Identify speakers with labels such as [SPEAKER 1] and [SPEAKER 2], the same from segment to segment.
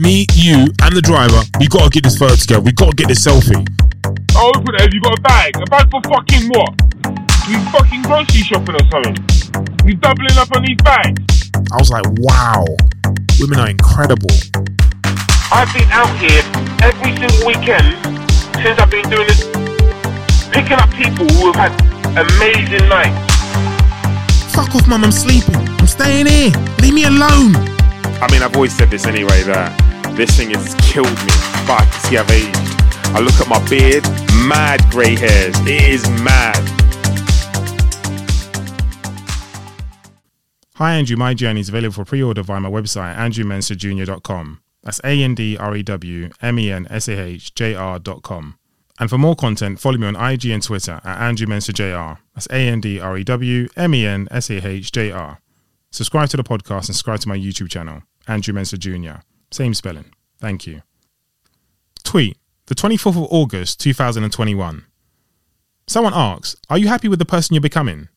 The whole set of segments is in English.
[SPEAKER 1] me, you, and the driver, we gotta get this photo together. We gotta get this selfie.
[SPEAKER 2] Oh, open it. You got a bag. A bag for fucking what? We fucking grocery shopping or something. We doubling up on these bags.
[SPEAKER 1] I was like, wow, women are incredible.
[SPEAKER 2] I've been out here every single weekend since I've been doing this, picking up people who have had amazing nights.
[SPEAKER 1] Fuck off, mum, I'm sleeping. I'm staying here. Leave me alone.
[SPEAKER 3] I mean, I've always said this anyway that this thing has killed me, but I can see I've aged. I look at my beard, mad grey hairs. It is mad.
[SPEAKER 4] Hi Andrew, my journey is available for pre-order via my website andrewmensahjr.com. That's A N D R E W M E N S A H J R.com. And for more content, follow me on IG and Twitter at Andrew Mensah JR. That's A N D R E W M E N S A H J R. Subscribe to the podcast and subscribe to my YouTube channel, Andrew Mensah Jr. Same spelling. Thank you. Tweet, the 24th of August 2021. Someone asks, Are you happy with the person you're becoming?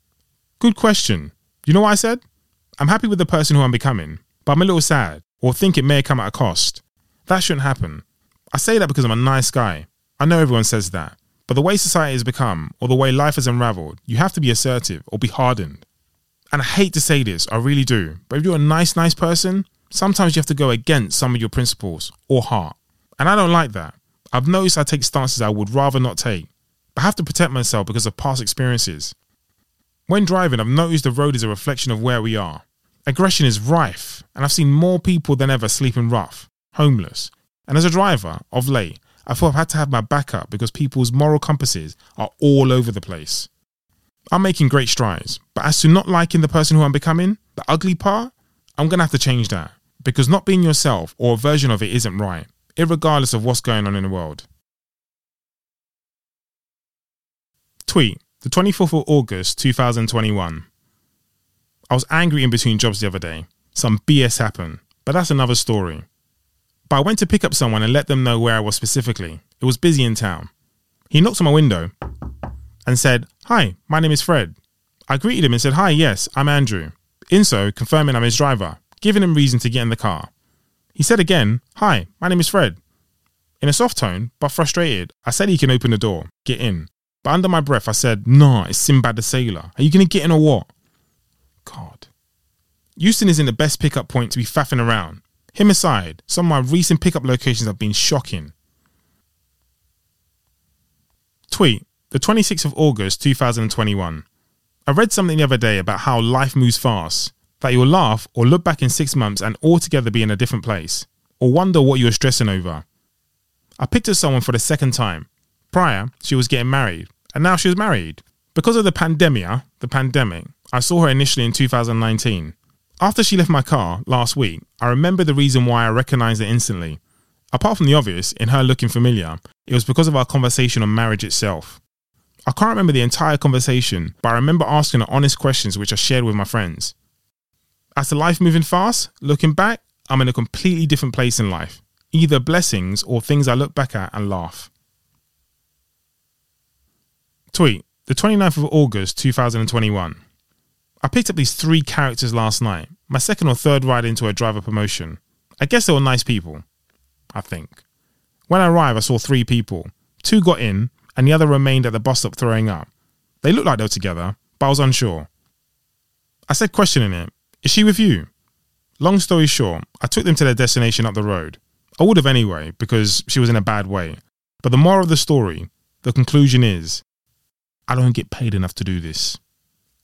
[SPEAKER 4] Good question. You know what I said? I'm happy with the person who I'm becoming, but I'm a little sad or think it may come at a cost. That shouldn't happen. I say that because I'm a nice guy. I know everyone says that. But the way society has become, or the way life has unraveled, you have to be assertive or be hardened. And I hate to say this, I really do. But if you're a nice, nice person, sometimes you have to go against some of your principles or heart. And I don't like that. I've noticed I take stances I would rather not take. But I have to protect myself because of past experiences. When driving, I've noticed the road is a reflection of where we are. Aggression is rife, and I've seen more people than ever sleeping rough, homeless. And as a driver, of late, I thought I've had to have my back up because people's moral compasses are all over the place. I'm making great strides, but as to not liking the person who I'm becoming, the ugly part, I'm gonna have to change that. Because not being yourself or a version of it isn't right, regardless of what's going on in the world. Tweet the 24th of August 2021. I was angry in between jobs the other day. Some BS happened, but that's another story. But I went to pick up someone and let them know where I was specifically. It was busy in town. He knocked on my window and said, Hi, my name is Fred. I greeted him and said, Hi, yes, I'm Andrew. In so, confirming I'm his driver, giving him reason to get in the car. He said again, Hi, my name is Fred. In a soft tone, but frustrated, I said he can open the door, get in. But under my breath, I said, Nah, it's Sinbad the Sailor. Are you going to get in or what? God. Euston isn't the best pickup point to be faffing around. Him aside, some of my recent pickup locations have been shocking. Tweet, the 26th of August 2021. I read something the other day about how life moves fast, that you'll laugh or look back in six months and altogether be in a different place, or wonder what you were stressing over. I picked up someone for the second time. Prior, she was getting married, and now she was married. Because of the pandemia, the pandemic, I saw her initially in 2019. After she left my car last week, I remember the reason why I recognized her instantly. Apart from the obvious, in her looking familiar, it was because of our conversation on marriage itself. I can't remember the entire conversation, but I remember asking her honest questions which I shared with my friends. As to life moving fast, looking back, I'm in a completely different place in life. Either blessings or things I look back at and laugh. Tweet, the 29th of August 2021. I picked up these three characters last night, my second or third ride into a driver promotion. I guess they were nice people. I think. When I arrived, I saw three people. Two got in, and the other remained at the bus stop throwing up. They looked like they were together, but I was unsure. I said, questioning it, Is she with you? Long story short, I took them to their destination up the road. I would have anyway, because she was in a bad way. But the moral of the story, the conclusion is I don't get paid enough to do this.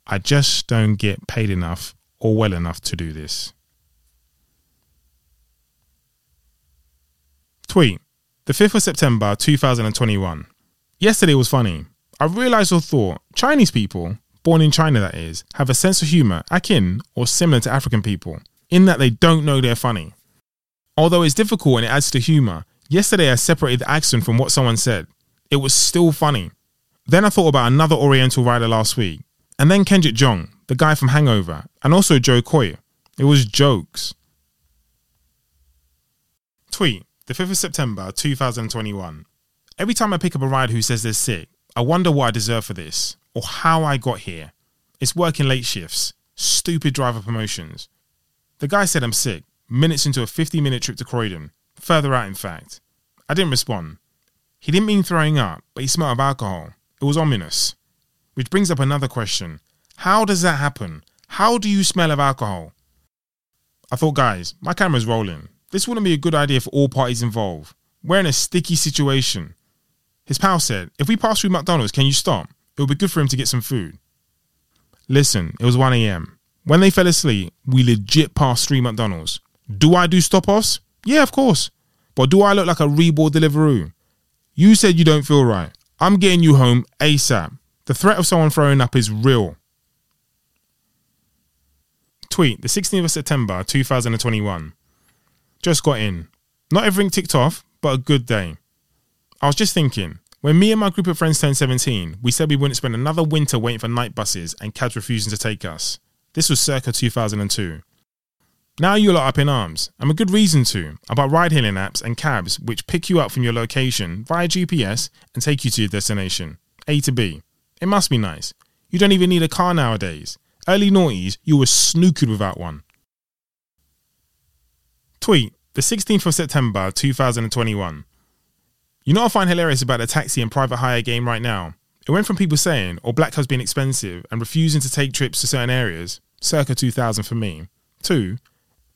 [SPEAKER 4] I just don't get paid enough or well enough to do this. Tweet the 5th of September 2021. Yesterday was funny. I realized or thought Chinese people, born in China that is, have a sense of humor akin or similar to African people, in that they don't know they're funny. Although it's difficult and it adds to humor, yesterday I separated the accent from what someone said. It was still funny. Then I thought about another Oriental rider last week, and then Kendrick Jong, the guy from Hangover, and also Jo Koy. It was jokes. Tweet, the 5th of September 2021. Every time I pick up a rider who says they're sick, I wonder what I deserve for this, or how I got here. It's working late shifts, stupid driver promotions. The guy said I'm sick, minutes into a 50 minute trip to Croydon. Further out, in fact. I didn't respond. He didn't mean throwing up, but he smelled of alcohol. It was ominous. Which brings up another question. How does that happen? How do you smell of alcohol? I thought, guys, my camera's rolling. This wouldn't be a good idea for all parties involved. We're in a sticky situation. His pal said, If we pass through McDonald's, can you stop? It would be good for him to get some food. Listen, it was 1am. When they fell asleep, we legit passed three McDonald's. Do I do stop offs? Yeah, of course. But do I look like a reborn Deliveroo? You said you don't feel right. I'm getting you home ASAP. The threat of someone throwing up is real. Tweet the 16th of September 2021. Just got in. Not everything ticked off, but a good day. I was just thinking, when me and my group of friends turned 17, we said we wouldn't spend another winter waiting for night buses and cabs refusing to take us. This was circa 2002. Now you're up in arms, and a good reason to, about ride hailing apps and cabs which pick you up from your location via GPS and take you to your destination, A to B. It must be nice. You don't even need a car nowadays. Early noughties, you were snookered without one. Tweet, the 16th of September 2021. You know I find hilarious about the taxi and private hire game right now? It went from people saying, or black cars being expensive and refusing to take trips to certain areas, circa 2000 for me, to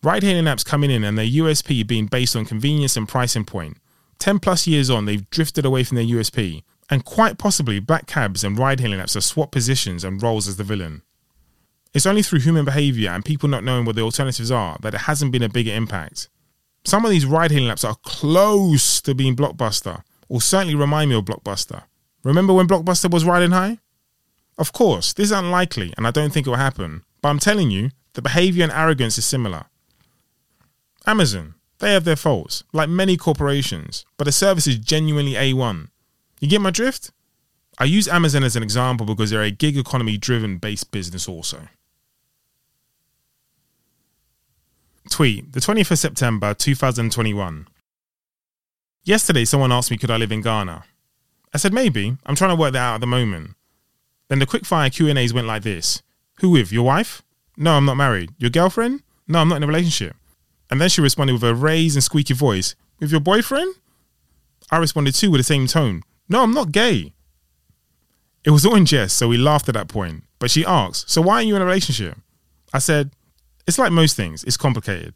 [SPEAKER 4] ride hailing apps coming in and their USP being based on convenience and pricing point. 10 plus years on, they've drifted away from their USP, and quite possibly black cabs and ride hailing apps have swapped positions and roles as the villain. It's only through human behaviour and people not knowing what the alternatives are that it hasn't been a bigger impact. Some of these ride hailing apps are close to being Blockbuster, or certainly remind me of Blockbuster. Remember when Blockbuster was riding high? Of course, this is unlikely and I don't think it will happen, but I'm telling you, the behaviour and arrogance is similar. Amazon, they have their faults, like many corporations, but the service is genuinely A1. You get my drift? I use Amazon as an example because they're a gig economy driven based business also. Tweet, the 20th of September 2021. Yesterday, someone asked me could I live in Ghana. I said maybe. I'm trying to work that out at the moment. Then the quickfire Q and A's went like this: Who with? Your wife? No, I'm not married. Your girlfriend? No, I'm not in a relationship. And then she responded with a raised and squeaky voice: With your boyfriend? I responded too with the same tone: No, I'm not gay. It was all in jest, so we laughed at that point. But she asked, So why are you in a relationship? I said, It's like most things, it's complicated.